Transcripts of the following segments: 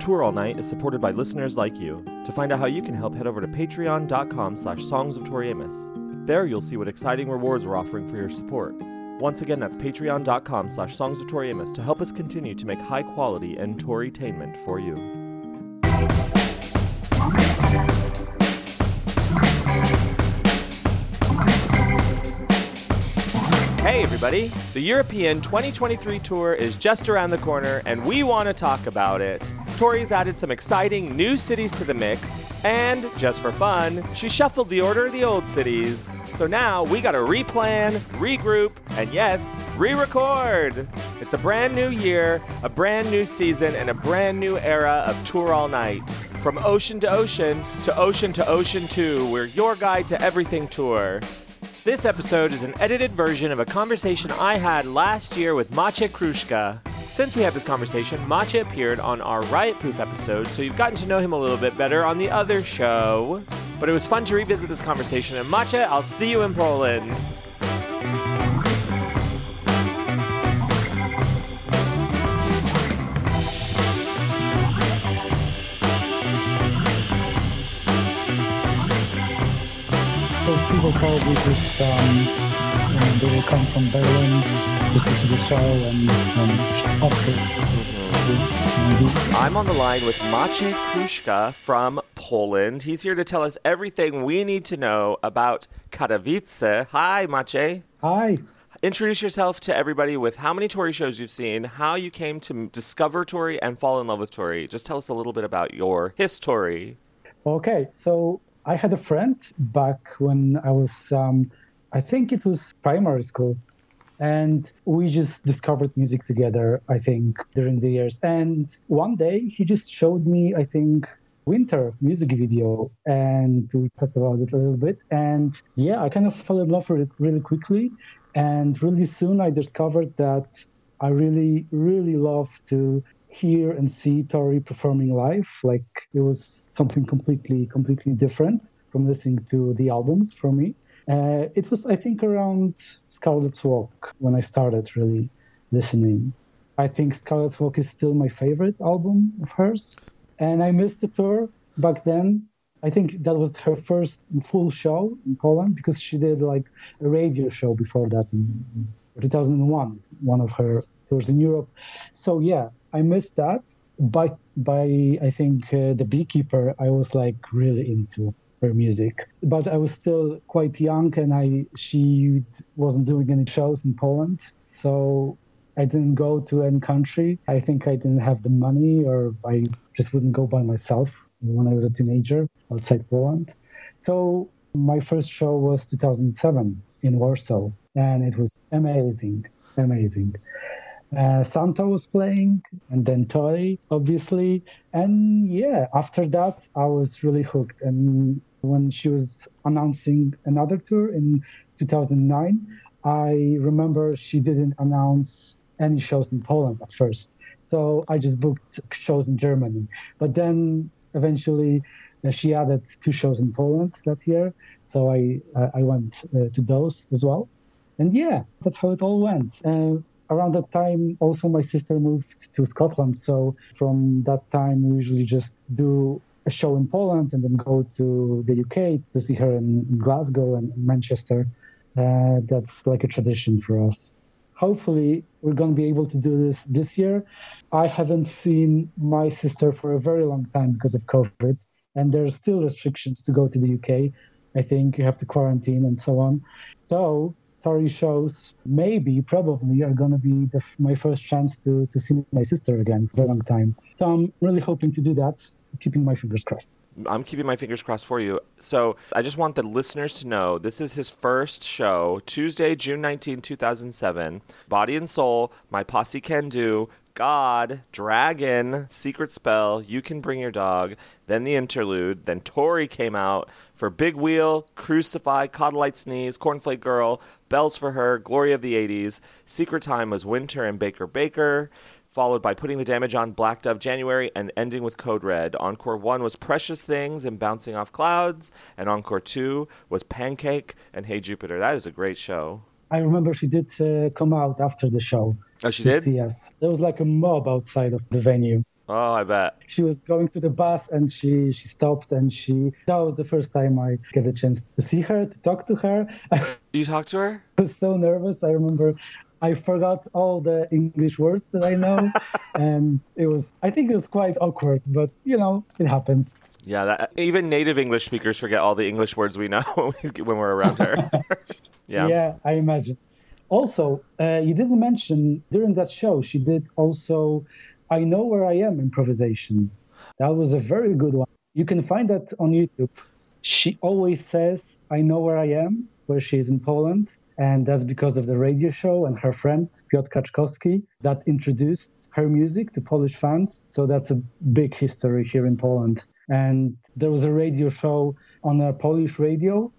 Tour All Night is supported by listeners like you. To find out how you can help, head over to patreon.com slash songs of Tori Amos. There you'll see what exciting rewards we're offering for your support. Once again, that's patreon.com slash songs of Tori Amos to help us continue to make high quality and Torytainment for you. Hey, everybody! The European 2023 tour is just around the corner, and we want to talk about it. Tori's added some exciting new cities to the mix, and just for fun, she shuffled the order of the old cities. So now we gotta replan, regroup, and yes, re record! It's a brand new year, a brand new season, and a brand new era of Tour All Night. From ocean to ocean, to ocean to ocean 2, we're your guide to everything tour. This episode is an edited version of a conversation I had last year with Maciej Kruszka. Since we had this conversation, Maciej appeared on our Riot Poof episode, so you've gotten to know him a little bit better on the other show. But it was fun to revisit this conversation, and Maciej, I'll see you in Poland. So people probably just um, you know, they will come from Berlin just to the show and, and after. I'm on the line with Maciej Kruszka from Poland. He's here to tell us everything we need to know about Katowice. Hi, Maciej. Hi. Introduce yourself to everybody with how many Tori shows you've seen, how you came to discover Tori and fall in love with Tori. Just tell us a little bit about your history. Okay, so I had a friend back when I was, um, I think it was primary school, and we just discovered music together. I think during the years, and one day he just showed me, I think, winter music video and we talked about it a little bit and yeah i kind of fell in love with it really quickly and really soon i discovered that i really really love to hear and see tori performing live like it was something completely completely different from listening to the albums for me uh, it was i think around scarlet's walk when i started really listening i think scarlet's walk is still my favorite album of hers and I missed the tour back then. I think that was her first full show in Poland because she did like a radio show before that in 2001, one of her tours in Europe. So yeah, I missed that. By by, I think uh, the Beekeeper, I was like really into her music, but I was still quite young, and I she wasn't doing any shows in Poland, so I didn't go to any country. I think I didn't have the money, or I just wouldn't go by myself when I was a teenager outside Poland. So my first show was 2007 in Warsaw, and it was amazing, amazing. Uh, Santa was playing, and then Tori, obviously, and yeah. After that, I was really hooked. And when she was announcing another tour in 2009, I remember she didn't announce any shows in Poland at first. So I just booked shows in Germany. But then eventually uh, she added two shows in Poland that year. So I, uh, I went uh, to those as well. And yeah, that's how it all went. Uh, around that time, also my sister moved to Scotland. So from that time, we usually just do a show in Poland and then go to the UK to see her in, Glasgow and Manchester. Uh, that's like a tradition for us hopefully we're going to be able to do this this year. I haven't seen my sister for a very long time because of COVID, and there's still restrictions to go to the UK. I think you have to quarantine and so on. So Tori shows maybe, probably, are going to be the, my first chance to, to see my sister again for a long time. So I'm really hoping to do that keeping my fingers crossed. I'm keeping my fingers crossed for you. So I just want the listeners to know this is his first show, Tuesday, June 19, 2007. Body and Soul, My Posse Can Do, God, Dragon, Secret Spell, You Can Bring Your Dog, then the interlude, then Tori came out for Big Wheel, Crucify, Codelight Sneeze, Cornflake Girl, Bells for Her, Glory of the 80s. Secret Time was Winter and Baker Baker followed by Putting the Damage on Black Dove January, and ending with Code Red. Encore 1 was Precious Things and Bouncing Off Clouds, and Encore 2 was Pancake and Hey Jupiter. That is a great show. I remember she did uh, come out after the show. Oh, she did? See us. There was like a mob outside of the venue. Oh, I bet. She was going to the bus and she she stopped and she that was the first time I get a chance to see her, to talk to her. You talked to her? I was so nervous. I remember I forgot all the English words that I know, and it was. I think it was quite awkward, but you know, it happens. Yeah, that, even native English speakers forget all the English words we know when we're around her. Yeah. Yeah, I imagine. Also, uh, you didn't mention during that show she did also "I Know Where I Am" improvisation. That was a very good one. You can find that on YouTube. She always says, "I know where I am," where she is in Poland, and that's because of the radio show and her friend Piotr Kaczkowski that introduced her music to Polish fans. So that's a big history here in Poland. And there was a radio show on a Polish radio,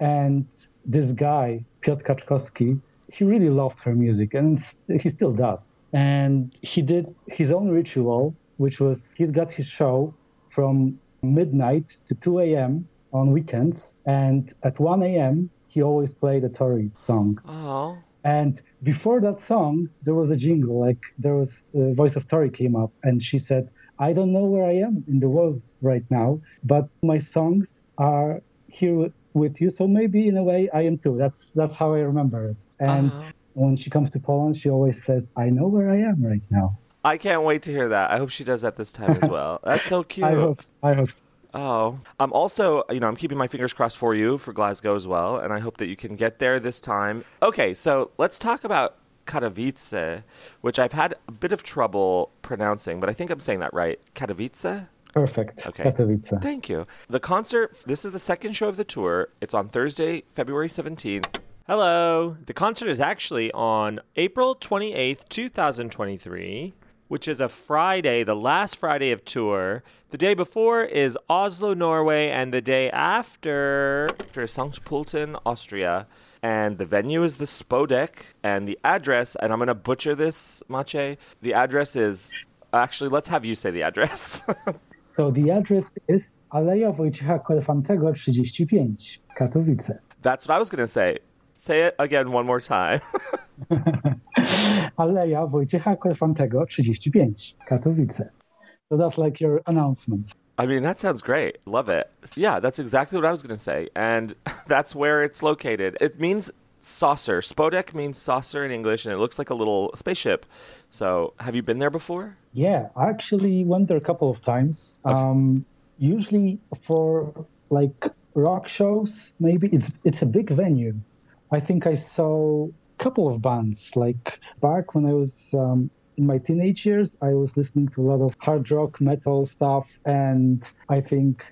and this guy Piotr Kaczkowski, he really loved her music, and he still does. And he did his own ritual, which was he's got his show from midnight to 2 a.m. on weekends, and at 1 a.m he always played a Tori song. Oh. And before that song, there was a jingle, like there was the voice of Tori came up, and she said, "I don't know where I am in the world right now, but my songs are here with you. So maybe in a way, I am too." That's that's how I remember it. And uh-huh. when she comes to Poland, she always says, "I know where I am right now." I can't wait to hear that. I hope she does that this time as well. That's so cute. I hope. I hope. So. Oh, I'm also, you know, I'm keeping my fingers crossed for you for Glasgow as well, and I hope that you can get there this time. Okay, so let's talk about Katowice, which I've had a bit of trouble pronouncing, but I think I'm saying that right. Katowice? Perfect. Okay. Katowice. Thank you. The concert, this is the second show of the tour. It's on Thursday, February 17th. Hello. The concert is actually on April 28th, 2023 which is a Friday, the last Friday of tour. The day before is Oslo, Norway, and the day after, after St. Pölten, Austria. And the venue is the Spodek, and the address, and I'm going to butcher this, Maciej. The address is, actually, let's have you say the address. so the address is Aleja Wojciecha Korfantego 35, Katowice. That's what I was going to say. Say it again one more time. Aleja Wojciecha Korfantego 35, Katowice. So that's like your announcement. I mean, that sounds great. Love it. Yeah, that's exactly what I was going to say. And that's where it's located. It means saucer. Spodek means saucer in English, and it looks like a little spaceship. So, have you been there before? Yeah, I actually went there a couple of times. Okay. Um, usually for like rock shows, maybe it's it's a big venue. I think I saw a couple of bands. Like back when I was um, in my teenage years, I was listening to a lot of hard rock, metal stuff, and I think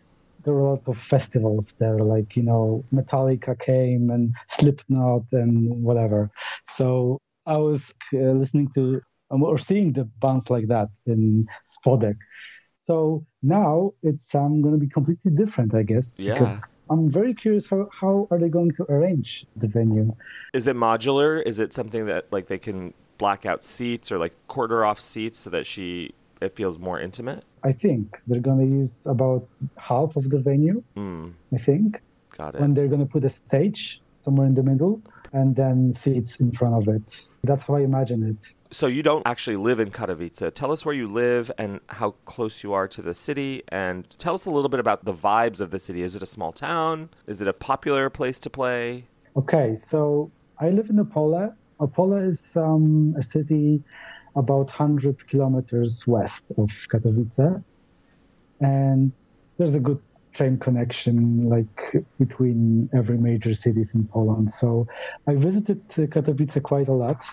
there were a lot of festivals there. Like you know, Metallica came and Slipknot and whatever. So I was uh, listening to um, or seeing the bands like that in Spodek. So now it's um, going to be completely different, I guess. Yeah. Because I'm very curious how, how are they going to arrange the venue? Is it modular? Is it something that like they can black out seats or like quarter off seats so that she it feels more intimate? I think they're going to use about half of the venue. Mm. I think. Got it. When they're going to put a stage somewhere in the middle and then seats in front of it. That's how I imagine it. So you don't actually live in Katowice. Tell us where you live and how close you are to the city, and tell us a little bit about the vibes of the city. Is it a small town? Is it a popular place to play? Okay, so I live in Opole. Opole is um, a city about 100 kilometers west of Katowice, and there's a good train connection like between every major cities in Poland. So I visited Katowice quite a lot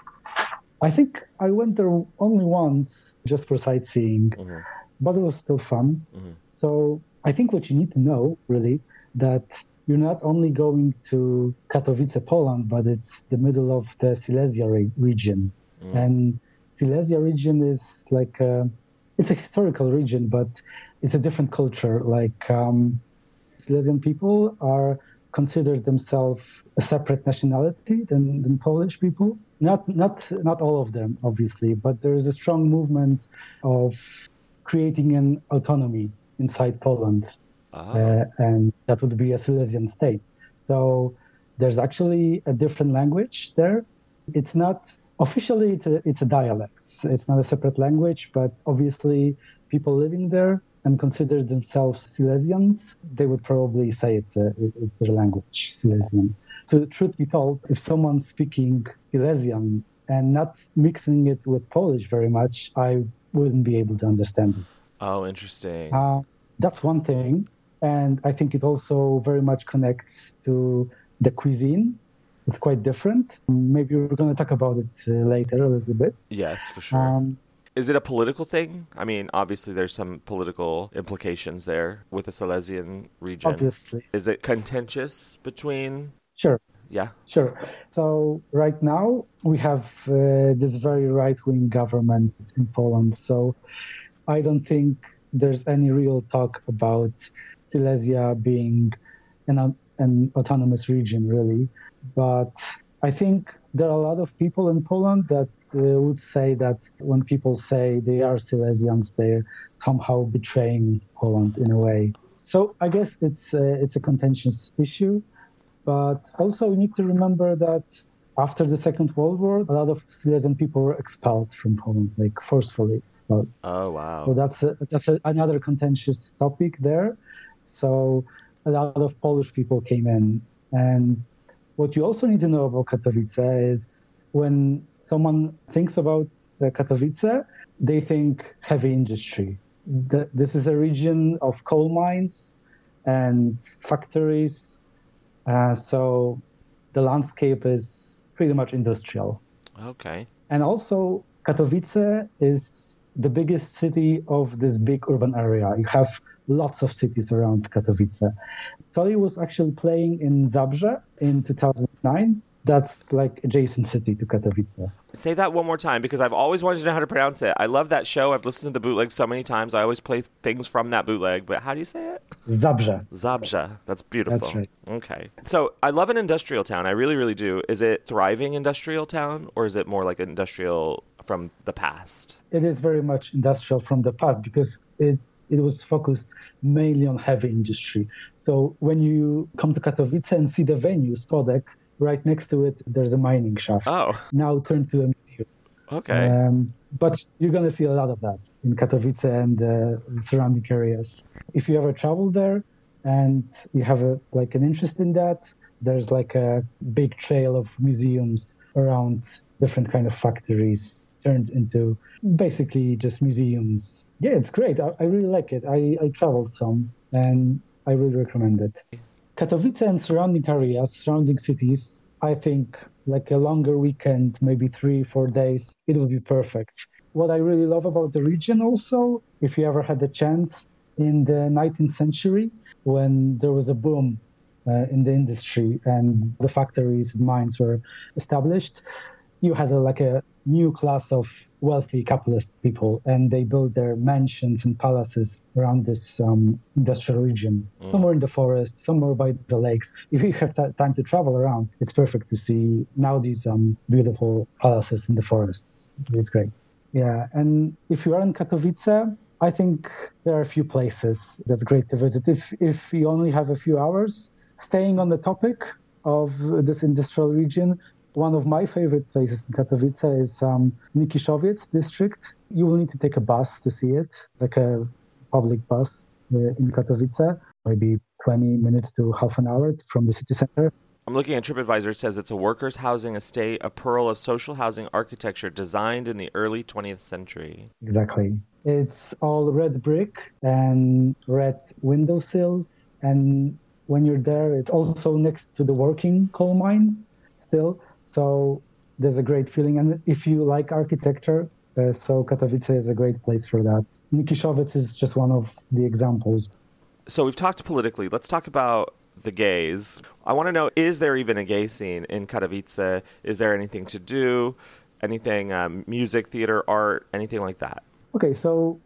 I think I went there only once just for sightseeing, mm-hmm. but it was still fun. Mm-hmm. So I think what you need to know really that you're not only going to Katowice, Poland, but it's the middle of the Silesia re- region. Mm-hmm. And Silesia region is like a, it's a historical region, but it's a different culture. Like um, Silesian people are considered themselves a separate nationality than, than Polish people not not not all of them obviously but there is a strong movement of creating an autonomy inside poland uh-huh. uh, and that would be a silesian state so there's actually a different language there it's not officially it's a, it's a dialect it's not a separate language but obviously people living there and consider themselves Silesians, they would probably say it's a, it's their language, Silesian. So the truth be told, if someone's speaking Silesian and not mixing it with Polish very much, I wouldn't be able to understand it. Oh, interesting. Uh, that's one thing. And I think it also very much connects to the cuisine. It's quite different. Maybe we're going to talk about it uh, later a little bit. Yes, for sure. Um, is it a political thing? I mean, obviously, there's some political implications there with the Silesian region. Obviously. Is it contentious between? Sure. Yeah. Sure. So, right now, we have uh, this very right wing government in Poland. So, I don't think there's any real talk about Silesia being an, an autonomous region, really. But I think there are a lot of people in Poland that uh, would say that when people say they are Silesians, they're somehow betraying Poland in a way. So I guess it's uh, it's a contentious issue, but also we need to remember that after the Second World War, a lot of Silesian people were expelled from Poland, like forcefully expelled. Oh wow! So that's a, that's a, another contentious topic there. So a lot of Polish people came in, and what you also need to know about Katowice is when someone thinks about Katowice, they think heavy industry. The, this is a region of coal mines and factories. Uh, so the landscape is pretty much industrial. Okay. And also, Katowice is the biggest city of this big urban area. You have lots of cities around Katowice. Tori was actually playing in Zabrze in 2009. That's like adjacent city to Katowice. Say that one more time because I've always wanted to know how to pronounce it. I love that show. I've listened to the bootleg so many times. I always play things from that bootleg. But how do you say it? Zabrze. Zabrze. That's beautiful. That's right. Okay. So I love an industrial town. I really, really do. Is it thriving industrial town or is it more like industrial from the past? It is very much industrial from the past because it it was focused mainly on heavy industry. So when you come to Katowice and see the venue, Spodek, right next to it, there's a mining shaft. Oh. Now turned to a museum. Okay. Um, but you're going to see a lot of that in Katowice and uh, surrounding areas. If you ever travel there and you have a, like an interest in that, there's like a big trail of museums around different kind of factories turned into basically just museums. Yeah, it's great. I, I really like it. I, I traveled some and I really recommend it. Katowice and surrounding areas, surrounding cities, I think like a longer weekend, maybe three, four days, it will be perfect. What I really love about the region also, if you ever had the chance, in the 19th century, when there was a boom uh, in the industry and the factories and mines were established, you had a, like a new class of wealthy capitalist people, and they built their mansions and palaces around this um, industrial region. Mm. Somewhere in the forest, somewhere by the lakes. If you have t- time to travel around, it's perfect to see now these um, beautiful palaces in the forests. It's great. Yeah, and if you are in Katowice, I think there are a few places that's great to visit. If if you only have a few hours, staying on the topic of this industrial region, one of my favorite places in Katowice is um, Nikiszowiec district. You will need to take a bus to see it, like a public bus uh, in Katowice, maybe 20 minutes to half an hour from the city center. I'm looking at TripAdvisor. It says it's a workers' housing estate, a pearl of social housing architecture designed in the early 20th century. Exactly. It's all red brick and red window sills. And when you're there, it's also next to the working coal mine still. So there's a great feeling. And if you like architecture, uh, so Katowice is a great place for that. Nikiszowiec is just one of the examples. So we've talked politically. Let's talk about the gays. I want to know is there even a gay scene in Katowice? Is there anything to do? Anything, um, music, theater, art, anything like that? Okay, so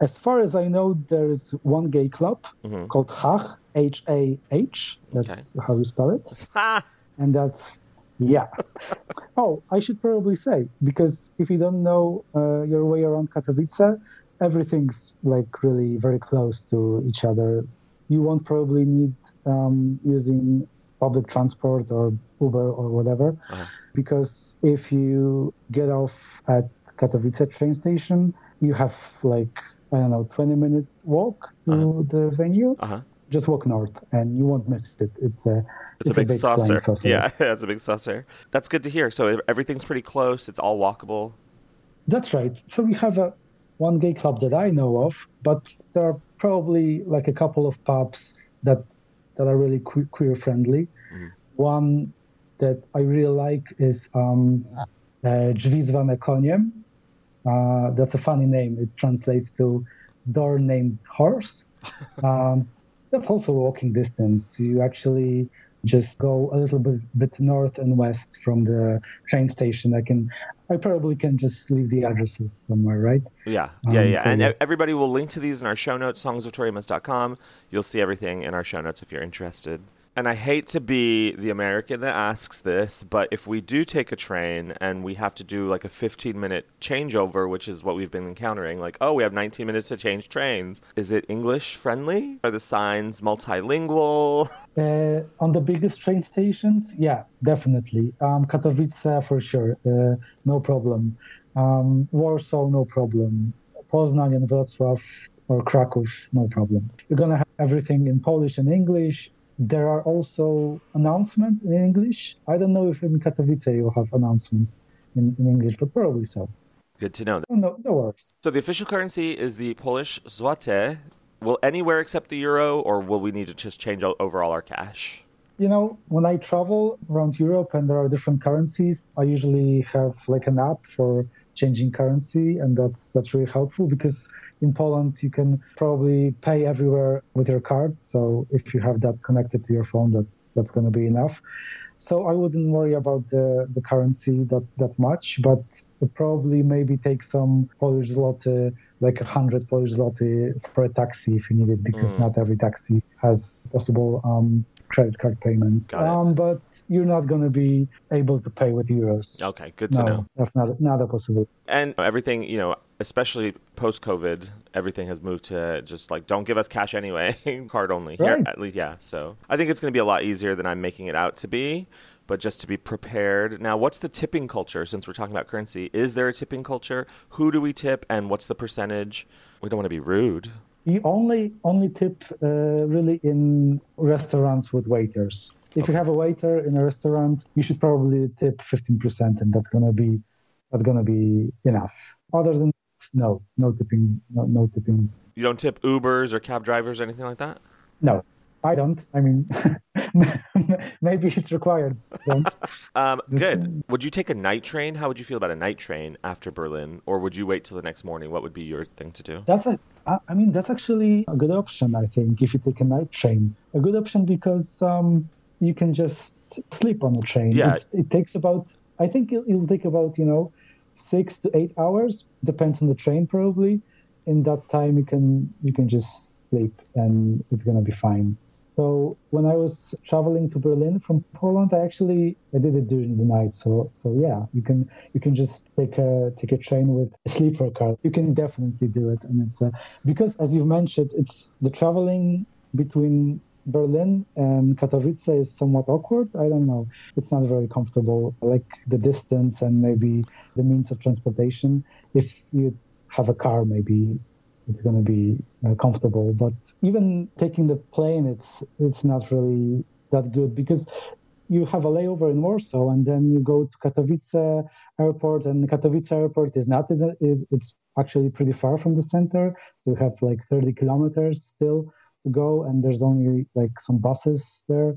as far as I know, there's one gay club mm-hmm. called Hach, H A H. That's okay. how you spell it. and that's yeah. oh, I should probably say because if you don't know uh, your way around Katowice, everything's like really very close to each other. You won't probably need um, using public transport or Uber or whatever, uh-huh. because if you get off at Katowice train station, you have like I don't know, 20 minute walk to Uh-huh. the venue. Uh huh. Just walk north and you won't miss it. It's a, It's, a big, flying saucer. saucer. Yeah, it's a big saucer. That's good to hear. So everything's pretty close. It's all walkable. That's right. So we have a one gay club that I know of, but there are probably like a couple of pubs that that are really que- queer friendly. Mhm. One that I really like is um, uh, Drzwi zwane koniem. Uh, that's a funny name. It translates to door named horse. Um, that's also walking distance. You actually just go a little bit, bit north and west from the train station. I can, I probably can just leave the addresses somewhere, right? Yeah, yeah, Um, yeah. so And yeah. everybody will link to these in our show notes, songsoftoriamos.com. You'll see everything in our show notes if you're interested. And I hate to be the American that asks this, but if we do take a train and we have to do like a 15 minute changeover, which is what we've been encountering, like, oh, we have 19 minutes to change trains, is it English friendly? Are the signs multilingual? Uh, on the biggest train stations, yeah, definitely. Um, Katowice for sure, uh, no problem. Um, Warsaw, no problem. Poznań and Wrocław or Kraków, no problem. You're gonna have everything in Polish and English. There are also announcements in English. I don't know if in Katowice you'll have announcements in, in English, but probably so. Good to know. Oh, no, no worries. So the official currency is the Polish zloty. Will anywhere accept the euro, or will we need to just change over all our cash? You know, when I travel around Europe and there are different currencies, I usually have like an app for changing currency, and that's that's really helpful because in Poland you can probably pay everywhere with your card. So if you have that connected to your phone, that's that's going to be enough. So I wouldn't worry about the, the currency that, that much, but probably maybe take some Polish zloty, like a hundred Polish zloty for a taxi if you need it, because Mm. not every taxi has possible um, credit card payments. Um, but you're not going to be able to pay with euros. Okay, good to no, know. that's not not a possibility. And everything, you know, especially post COVID, everything has moved to just like don't give us cash anyway, card only. Here, at least, yeah. So I think it's going to be a lot easier than I'm making it out to be. But just to be prepared. Now, what's the tipping culture? Since we're talking about currency, is there a tipping culture? Who do we tip, and what's the percentage? We don't want to be rude. You only only tip uh, really in restaurants with waiters. If you have a waiter in a restaurant, you should probably tip 15%, and that's gonna be that's gonna be enough. Other than that, no, no tipping, no, no tipping. You don't tip Ubers or cab drivers or anything like that. No, I don't. I mean, maybe it's required. Don't. Um, good. Would you take a night train? How would you feel about a night train after Berlin, or would you wait till the next morning? What would be your thing to do? That's a, I I mean, that's actually a good option. I think if you take a night train, a good option because um, you can just sleep on the train. Yeah. It's, it takes about, I think it, it'll take about you know, six to eight hours. Depends on the train, probably. In that time, you can you can just sleep and it's gonna be fine. So when I was traveling to Berlin from Poland, I actually I did it during the night. So so yeah, you can you can just take a take a train with a sleeper car. You can definitely do it, and it's uh, because as you've mentioned, it's the traveling between Berlin and Katowice is somewhat awkward. I don't know. It's not very comfortable. Like the distance and maybe the means of transportation. If you have a car, maybe it's going to be uh, comfortable. But even taking the plane, it's it's not really that good because you have a layover in Warsaw and then you go to Katowice airport and Katowice airport is not is, is it's actually pretty far from the center so you have like 30 kilometers still to go and there's only like some buses there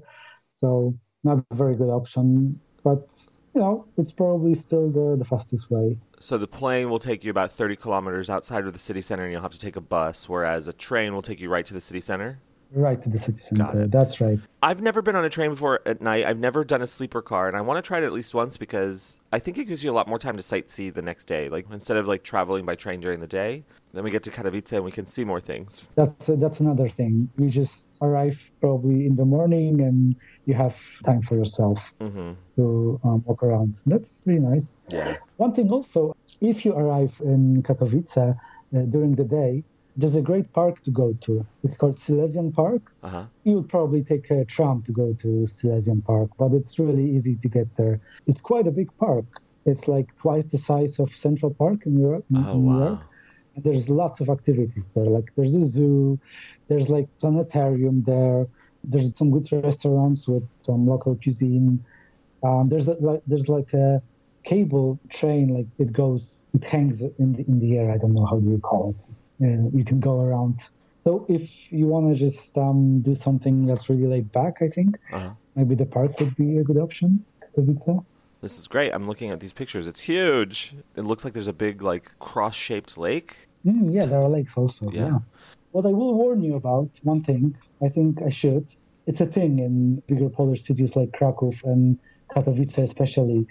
so not a very good option but you know it's probably still the, the fastest way So the plane will take you about 30 kilometers outside of the city center, and you'll have to take a bus, whereas a train will take you right to the city center. right to the city center that's right I've never been on a train before at night. I've never done a sleeper car, and I want to try it at least once because I think it gives you a lot more time to sightsee the next day. Like instead of like traveling by train during the day, then we get to Katowice and we can see more things. that's that's another thing We just arrive probably in the morning and you have time for yourself hmm to um, walk around that's really nice Yeah. One thing also, if you arrive in Katowice uh, during the day, there's a great park to go to. It's called Silesian Park. Uh huh. You would probably take a tram to go to Silesian Park, but it's really easy to get there. It's quite a big park. It's like twice the size of Central Park in Europe. in Oh New wow. York. there's lots of activities there. Like there's a zoo, there's like planetarium there. There's some good restaurants with some local cuisine. Um, there's a, like there's like a cable train, like it goes, it hangs in the in the air. I don't know how do you call it. Uh, you can go around. So if you want to just um, do something that's really laid back, I think Uh-huh. maybe the park would be a good option. Katowice. This is great. I'm looking at these pictures. It's huge. It looks like there's a big, like, cross-shaped lake. Mm, yeah, there are lakes also. Yeah. Yeah. What I will warn you about, one thing, I think I should. It's a thing in bigger Polish cities like Krakow and Katowice, especially.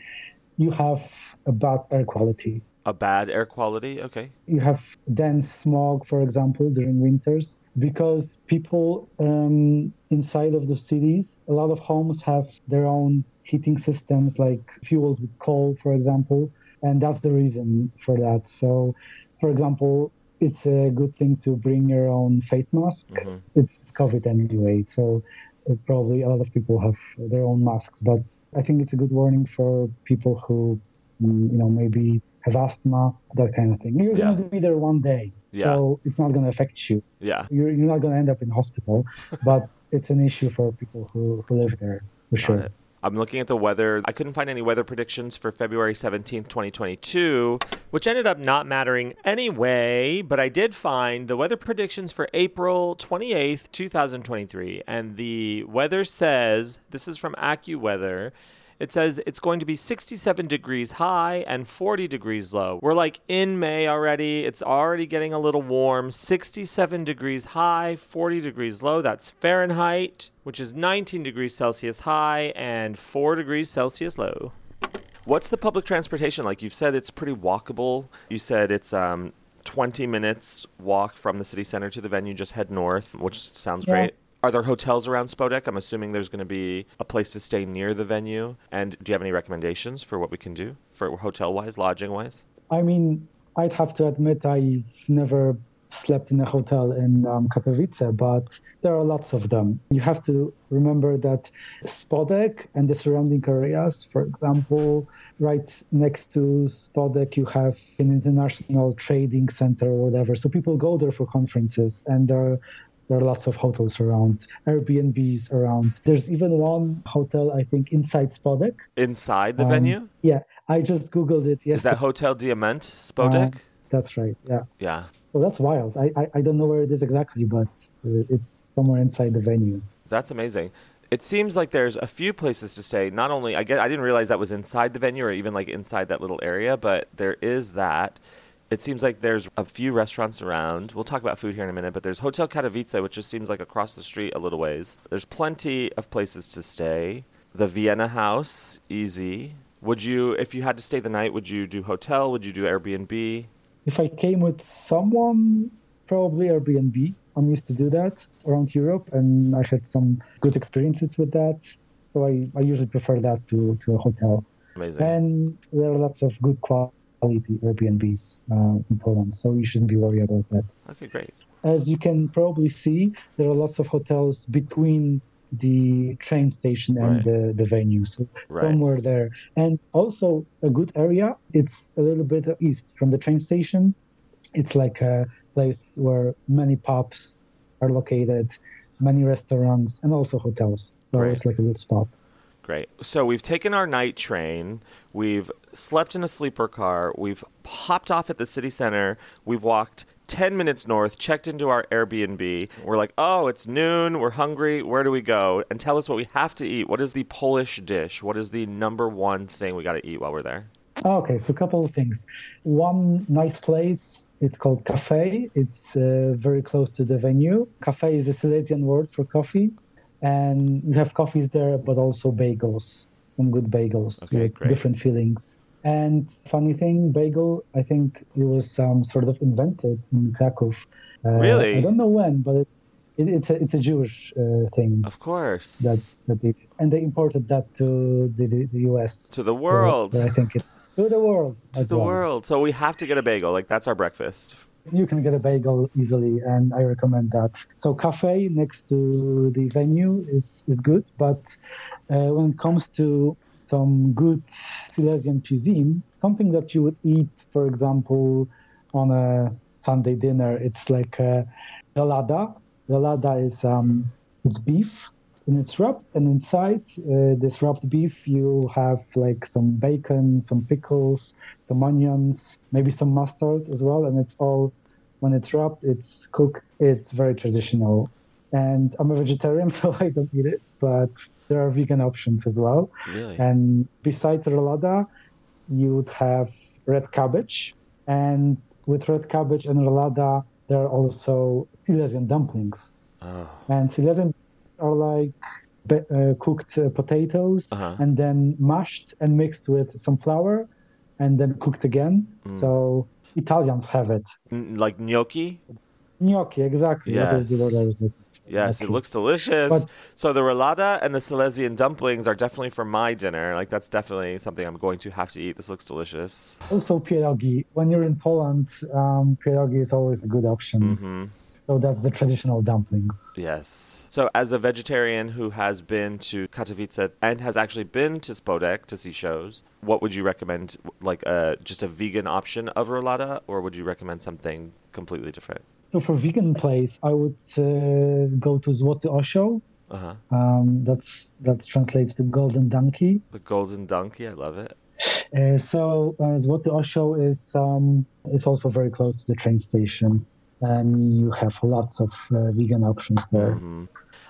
You have a bad air quality. A bad air quality. Okay. You have dense smog, for example, during winters, because people um, inside of the cities, a lot of homes have their own heating systems, like fueled with coal, for example, and that's the reason for that. So, for example, it's a good thing to bring your own face mask. Mhm. It's, it's COVID anyway, so uh, probably a lot of people have their own masks. But I think it's a good warning for people who, mm, you know, maybe have asthma, that kind of thing. You're Yeah. going to be there one day, so it's not going to affect you. Yeah. You're, you're not going to end up in hospital, but it's an issue for people who, who live there for sure. it. I'm looking at the weather. I couldn't find any weather predictions for February 17th, 2022, which ended up not mattering anyway, but I did find the weather predictions for April 28th, 2023. And the weather says this is from AccuWeather. It says it's going to be 67 degrees high and 40 degrees low. We're like in May already. It's already getting a little warm. 67 degrees high, 40 degrees low. That's Fahrenheit, which is 19 degrees Celsius high and 4 degrees Celsius low. What's the public transportation like? You've said it's pretty walkable. You said it's um, 20 minutes walk from the city center to the venue. Just head north, which sounds Yeah. great. Are there hotels around Spodek? I'm assuming there's going to be a place to stay near the venue. And do you have any recommendations for what we can do for hotel wise, lodging wise? I mean, I'd have to admit I've never slept in a hotel in um, Katowice, but there are lots of them. You have to remember that Spodek and the surrounding areas, for example, right next to Spodek, you have an international trading center or whatever. So people go there for conferences, and there are there are lots of hotels around, Airbnbs around. There's even one hotel, I think, inside Spodek. Inside the Um, venue? Yeah, I just Googled it yesterday. Is that Hotel Diamant, Spodek? Uh, that's right, yeah. yeah. So that's wild. I, I, I don't know where it is exactly, but uh, it's somewhere inside the venue. That's amazing. It seems like there's a few places to stay. Not only I get I didn't realize that was inside the venue or even like inside that little area, but there is that. It seems like there's a few restaurants around. We'll talk about food here in a minute, but there's Hotel Katowice, which just seems like across the street a little ways. There's plenty of places to stay. The Vienna House, easy. Would you, if you had to stay the night, would you do hotel? Would you do Airbnb? If I came with someone, probably Airbnb. I'm used to do that around Europe, and I had some good experiences with that. So I, I usually prefer that to, to a hotel. Amazing. And there are lots of good quality Airbnbs uh, in Poland, so you shouldn't be worried about that. okay, great. as you can probably see, there are lots of hotels between the train station and Right. the, the venue. So Right. somewhere there. And also a good area, it's a little bit east from the train station. It's like a place where many pubs are located, many restaurants, and also hotels. So Right. it's like a good spot. Great. So we've taken our night train, we've slept in a sleeper car, we've popped off at the city center, we've walked 10 minutes north, checked into our Airbnb. We're like, oh, it's noon, we're hungry, where do we go? And tell us what we have to eat. What is the Polish dish? What is the number one thing we got to eat while we're there? Okay, so a couple of things. One nice place, it's called Cafe. It's uh, very close to the venue. Cafe is a Silesian word for coffee. And you have coffees there, but also bagels, some good bagels Okay, with great. different fillings. And funny thing, bagel, I think it was um, sort of invented in Krakow. Uh, Really? I don't know when, but it's, it, it's, a, it's a Jewish uh, thing Of course. that, that they. And they imported that to the, the, the US. to the world. I think it's to the world. to the well. world. So we have to get a bagel. Like, that's our breakfast. You can get a bagel easily, and I recommend that. So, cafe next to the venue is, is good, but uh, when it comes to some good Silesian cuisine, something that you would eat, for example, on a Sunday dinner. It's like uh, rolada. Rolada is um, it's beef and it's wrapped, and inside uh, this wrapped beef you have like some bacon, some pickles, some onions, maybe some mustard as well, and it's all when it's wrapped, it's cooked. It's very traditional. And I'm a vegetarian, so I don't eat it, but there are vegan options as well. Really? And beside rolada, you would have red cabbage. And with red cabbage and rolada, there are also Silesian dumplings. Oh. And Silesian like uh, cooked uh, potatoes Uh-huh. and then mashed and mixed with some flour and then cooked again. Mm. So Italians have it. N- like gnocchi? Gnocchi, exactly. That was the Yes. word I was looking Yes, it looks delicious. But- so the rolada and the Silesian dumplings are definitely for my dinner. Like that's definitely something I'm going to have to eat. This looks delicious. Also, pierogi. When you're in Poland, um, pierogi is always a good option. hmm So that's the traditional dumplings. Yes. So as a vegetarian who has been to Katowice and has actually been to Spodek to see shows, what would you recommend? Like uh, just a vegan option of rolada, or would you recommend something completely different? So for vegan place, I would uh, go to Złoty Osioł. Uh huh. Um, that's that translates to golden donkey. The golden donkey, I love it. Uh, so uh, Złoty Osioł is um, is also very close to the train station, and you have lots of uh, vegan options there. hmm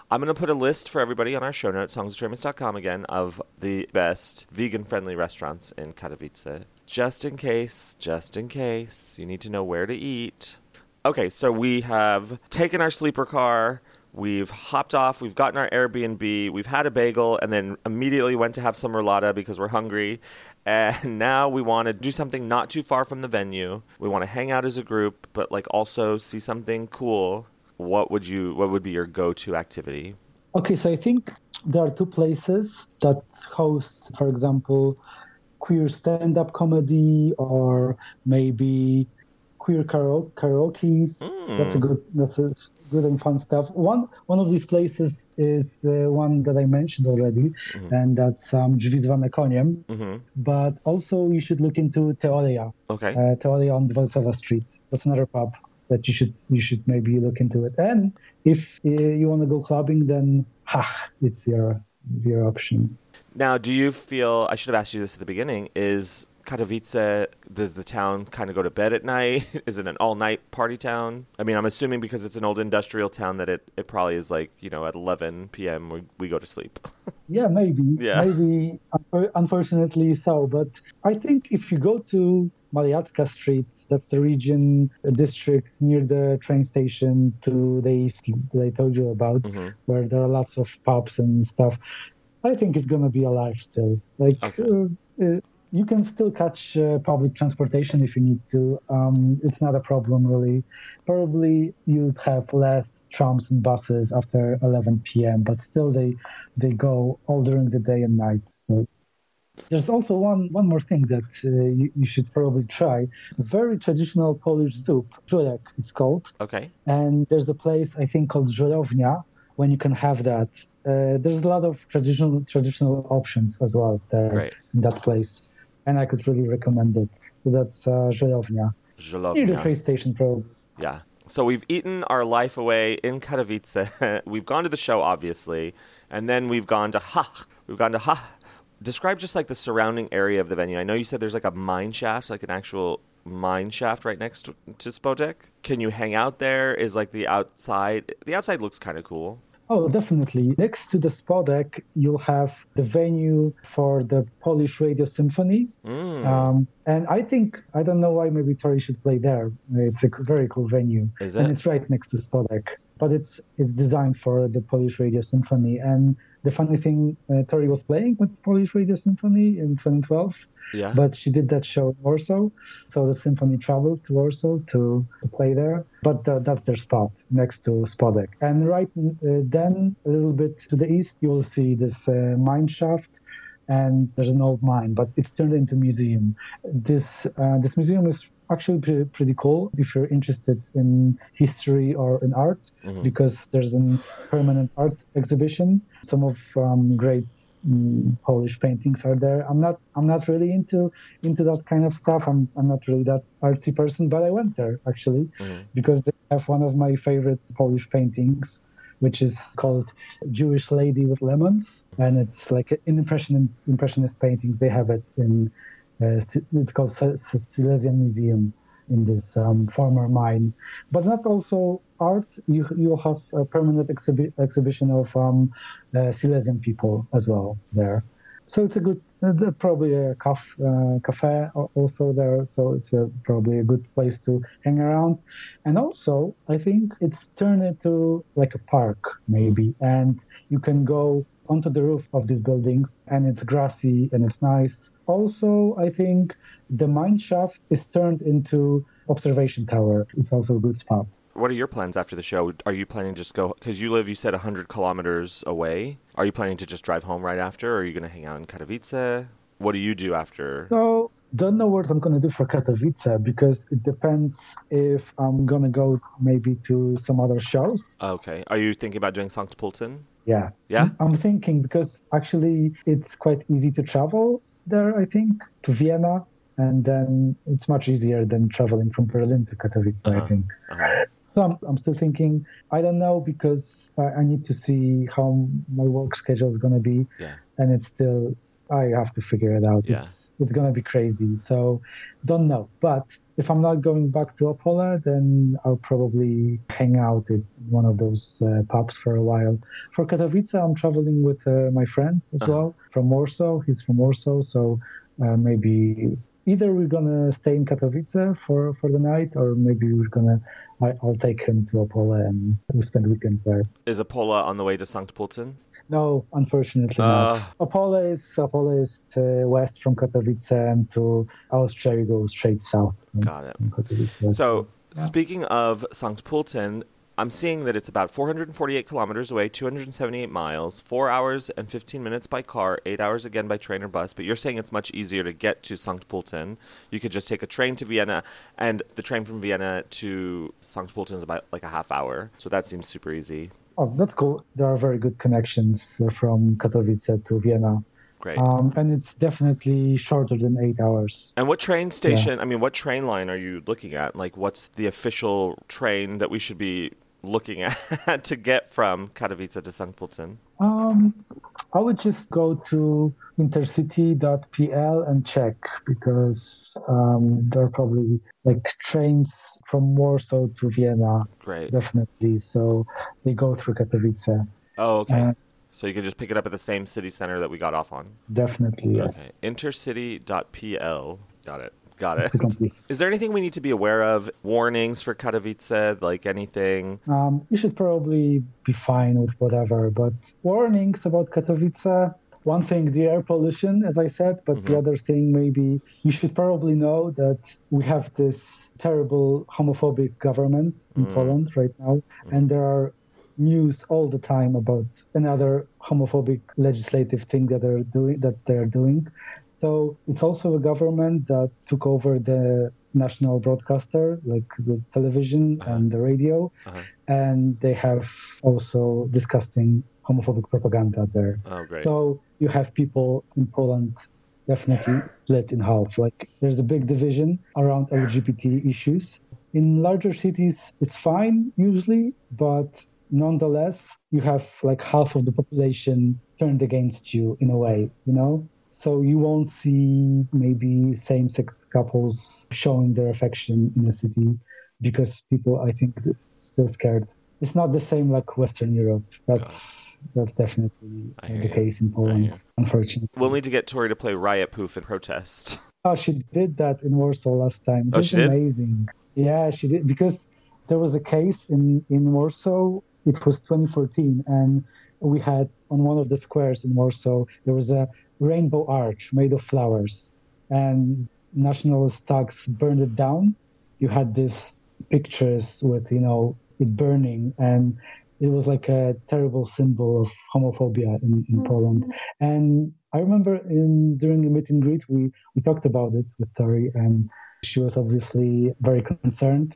I'm going to put a list for everybody on our show notes, songsoftoriamos.com again, of the best vegan friendly restaurants in Katowice. Just in case, just in case, you need to know where to eat. Okay, so we have taken our sleeper car, we've hopped off, we've gotten our Airbnb, we've had a bagel, and then immediately went to have some rolada because we're hungry. And now we want to do something not too far from the venue. We want to hang out as a group, but like also see something cool. What would you? What would be your go-to activity? Okay, so I think there are two places that host, for example, queer stand-up comedy or maybe queer karaoke. karaoke's. That's a good. That's a good and fun stuff. One one of these places is uh, one that I mentioned already, and that's um, Drzwi koniem. Mm-hmm. But also you should look into Teoria, Okay. uh, Teoria on Dworcowa Street. That's another pub that you should you should maybe look into it. And if uh, you want to go clubbing, then ha, it's your it's your option. Now, do you feel? I should have asked you this at the beginning. Is Katowice? Does the town kind of go to bed at night? is it an all-night party town? I mean, I'm assuming because it's an old industrial town that it, it probably is like you know at 11 p.m. we, we go to sleep. Yeah, maybe. Yeah. Maybe, unfortunately so. But I think if you go to Mariacka Street, that's the region, district near the train station to the east that I told you about, Mhm. where there are lots of pubs and stuff, I think it's going to be alive still. Like, Okay. uh, uh, you can still catch uh, public transportation if you need to. Um, it's not a problem, really. Probably you'd have less trams and buses after 11 p.m., but still they they go all during the day and night. So there's also one one more thing that uh, you, you should probably try. Very traditional Polish soup, żurek it's called, Okay. and there's a place I think called Żurownia when you can have that. Uh, there's a lot of traditional traditional options as well there Great. in that place, and I could really recommend it. So that's uh, Żurownia near the Żelownia. train station, probably. Yeah. So we've eaten our life away in Katowice. we've gone to the show, obviously, and then we've gone to Ha. We've gone to Ha. Describe just like the surrounding area of the venue. I know you said there's like a mine shaft, like an actual mine shaft right next to, to Spodek. Can you hang out there? Is like the outside? The outside looks kind of cool. Oh, definitely. Next to the Spodek, you'll have the venue for the Polish Radio Symphony. Mm. Um, and I think, I don't know why maybe Tori should play there. It's a very cool venue. Is And it's right next to Spodek. But it's it's designed for the Polish Radio Symphony. And the funny thing, uh, Tori was playing with Polish Radio Symphony in 2012, Yeah. but she did that show in Warsaw. So the symphony traveled to Warsaw to, to play there. But uh, that's their spot next to Spodek. And right uh, then, a little bit to the east, you will see this uh, mine shaft. And there's an old mine, but it's turned into a museum. This uh, this museum is actually pretty, pretty cool if you're interested in history or in art, Mhm. because there's a permanent art exhibition. Some of um, great mm, Polish paintings are there. I'm not I'm not really into into that kind of stuff. I'm I'm not really that artsy person, but I went there actually mm-hmm. because they have one of my favorite Polish paintings which is called Jewish Lady with Lemons, and it's like an impression impressionist paintings. They have it in it's called Silesian Museum in this um, former mine, but not also art. You you have a permanent exhibi- exhibition of um, uh, Silesian people as well there. So it's a good, a, probably a caf, uh, cafe also there. So it's a, probably a good place to hang around. And also, I think it's turned into like a park maybe, and you can go onto the roof of these buildings and it's grassy and it's nice. Also, I think the mine shaft is turned into observation tower. It's also a good spot. What are your plans after the show? Are you planning to just go because you live, you said, 100 kilometers away? Are you planning to just drive home right after, or are you going to hang out in Katowice? What do you do after? So don't know what I'm gonna do for Katowice because it depends if I'm gonna go maybe to some other shows. Okay. Are you thinking about doing Sankt Pölten? Yeah. Yeah. I'm thinking because actually it's quite easy to travel there. I think to Vienna, and then it's much easier than traveling from Berlin to Katowice. Uh-huh. I think. Uh-huh. So I'm, I'm, still thinking. I don't know because I, I need to see how my work schedule is gonna be, yeah. and it's still I have to figure it out. Yeah. It's it's gonna be crazy. So don't know. But if I'm not going back to Opole, then I'll probably hang out at one of those uh, pubs for a while. For Katowice, I'm traveling with uh, my friend as uh-huh. well from Warsaw. He's from Warsaw, so uh, maybe either we're gonna stay in Katowice for for the night, or maybe we're gonna I, will take him to Opole and we'll spend the weekend there. Is Opole on the way to Sankt Pölten? No, unfortunately uh, not. Opole is Opole is to west from Katowice and to Austria you go straight south. Got it. So yeah. speaking of Sankt Pölten, I'm seeing that it's about 448 kilometers away, 278 miles, four hours and 15 minutes by car, eight hours again by train or bus. But you're saying it's much easier to get to Sankt Pölten. You could just take a train to Vienna, and the train from Vienna to Sankt Pölten is about like a half hour. So that seems super easy. Oh, that's cool. There are very good connections uh, from Katowice to Vienna. Great. Um, and it's definitely shorter than eight hours. And what train station, yeah. I mean, what train line are you looking at? Like, what's the official train that we should be looking at to get from Katowice to St. Pölten? Um, I would just go to intercity.pl and check because um, there are probably like trains from Warsaw to Vienna. Great. Definitely. So they go through Katowice. Oh, okay. so you can just pick it up at the same city center that we got off on? Definitely, yes. Okay. Intercity.pl. Got it. Got it. Is there anything we need to be aware of? Warnings for Katowice, like anything? Um, you should probably be fine with whatever, but warnings about Katowice. One thing, the air pollution, as I said, but mm-hmm. the other thing, maybe you should probably know that we have this terrible homophobic government in mm-hmm. Poland right now, mm-hmm. and there are news all the time about another homophobic legislative thing that they're doing that they're doing so it's also a government that took over the national broadcaster, like the television uh-huh. and the radio, uh-huh. and they have also disgusting homophobic propaganda there. Oh, so you have people in Poland definitely split in half. Like there's a big division around LGBT issues. In larger cities, it's fine usually, but nonetheless, you have like half of the population turned against you in a way, you know? So you won't see maybe same sex couples showing their affection in the city because people, I think, still scared. It's not the same like Western Europe. That's that's definitely the you. case in Poland, unfortunately. We'll need to get Tori to play Riot Poof in protest. Oh, she did that in Warsaw last time. It oh, she amazing. Did? Yeah, she did because there was a case in in Warsaw. It was 2014, and we had on one of the squares in Warsaw there was a rainbow arch made of flowers, and nationalist thugs burned it down. You had these pictures with you know it burning, and it was like a terrible symbol of homophobia in, in mm-hmm. Poland. And I remember in during a meet and greet we we talked about it with Tori, and she was obviously very concerned.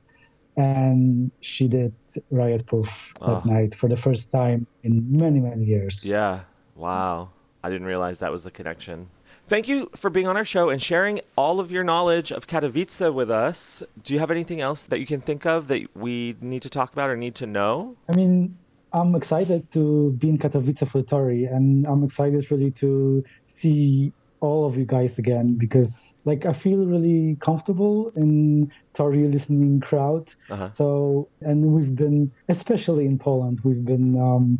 And she did Riot Poof that oh. night for the first time in many many years. Yeah. Wow. I didn't realize that was the connection. Thank you for being on our show and sharing all of your knowledge of Katowice with us. Do you have anything else that you can think of that we need to talk about or need to know? I mean, I'm excited to be in Katowice for Tori, and I'm excited really to see all of you guys again because like I feel really comfortable in Tori listening crowd. Uh-huh. So and we've been especially in Poland, we've been um,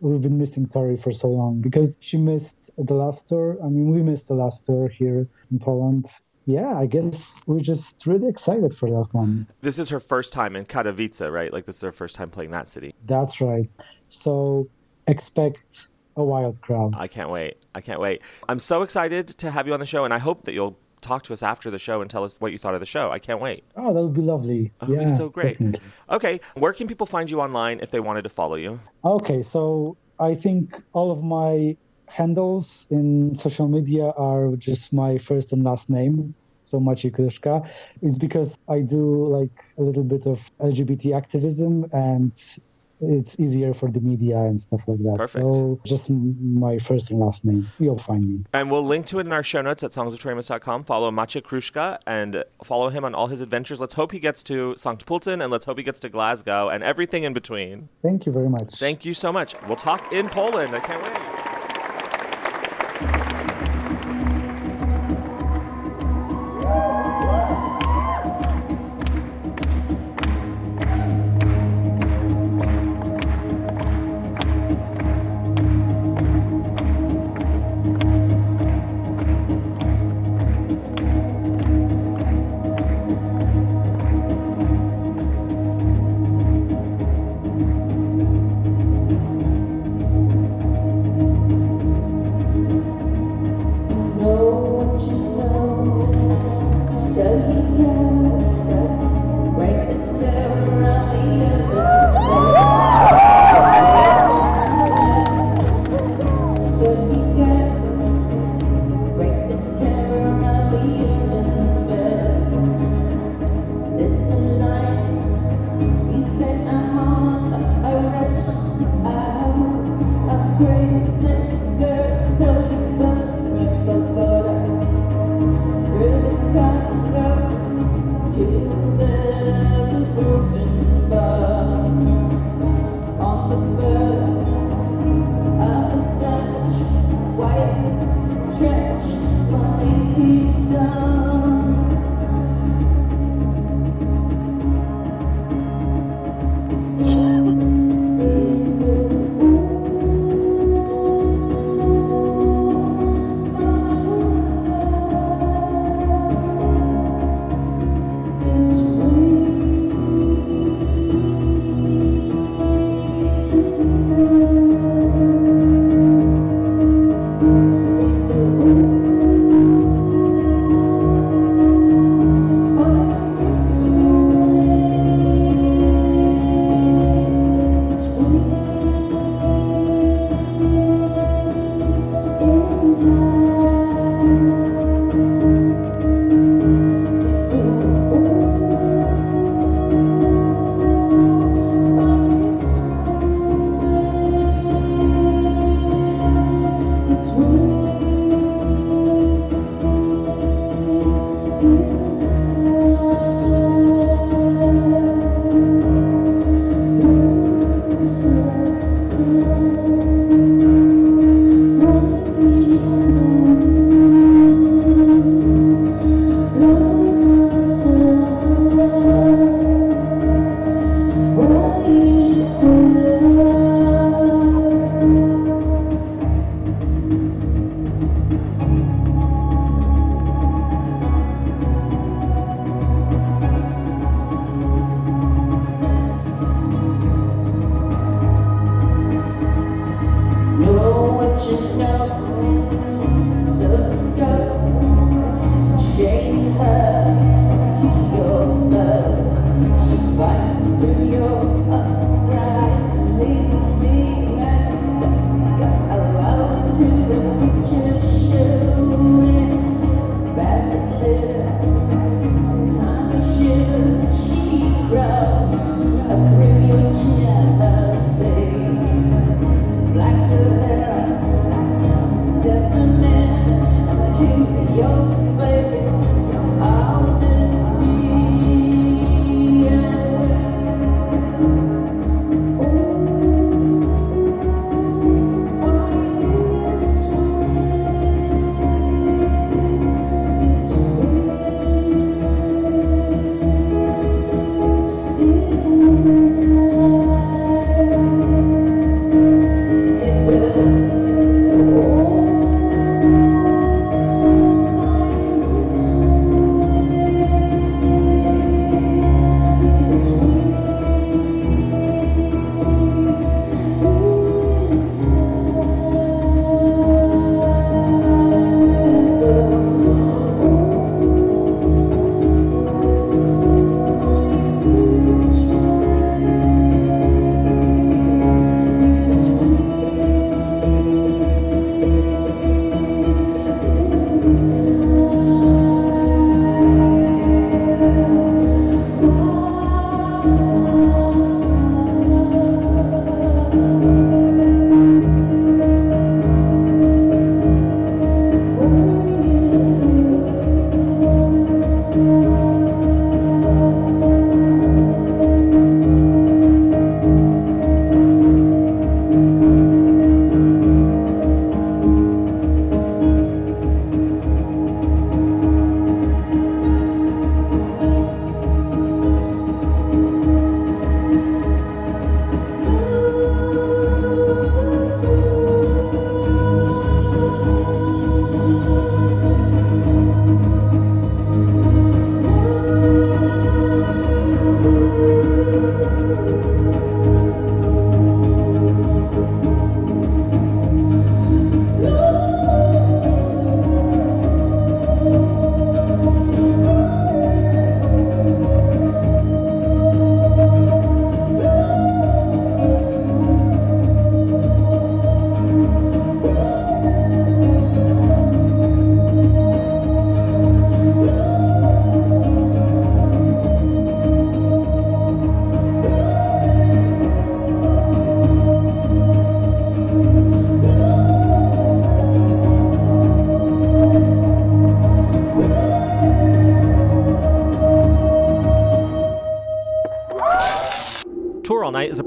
we've been missing Tori for so long because she missed the last tour. I mean, we missed the last tour here in Poland. Yeah, I guess we're just really excited for that one. This is her first time in Katowice, right? Like this is her first time playing that city. That's right. So expect a wild crowd. I can't wait. I can't wait. I'm so excited to have you on the show, and I hope that you'll talk to us after the show and tell us what you thought of the show. I can't wait. Oh, that would be lovely. That would yeah, be so great. definitely. Okay, where can people find you online if they wanted to follow you? Okay, so I think all of my handles in social media are just my first and last name. So Maciej Kruszka. It's because I do like a little bit of LGBT activism and it's easier for the media and stuff like that. Perfect. So just my first and last name. You'll find me. And we'll link to it in our show notes at songsoftoriamos.com. Follow Maciej Kruszka and follow him on all his adventures. Let's hope he gets to St. Pölten and let's hope he gets to Glasgow and everything in between. Thank you very much. Thank you so much. We'll talk in Poland. I can't wait.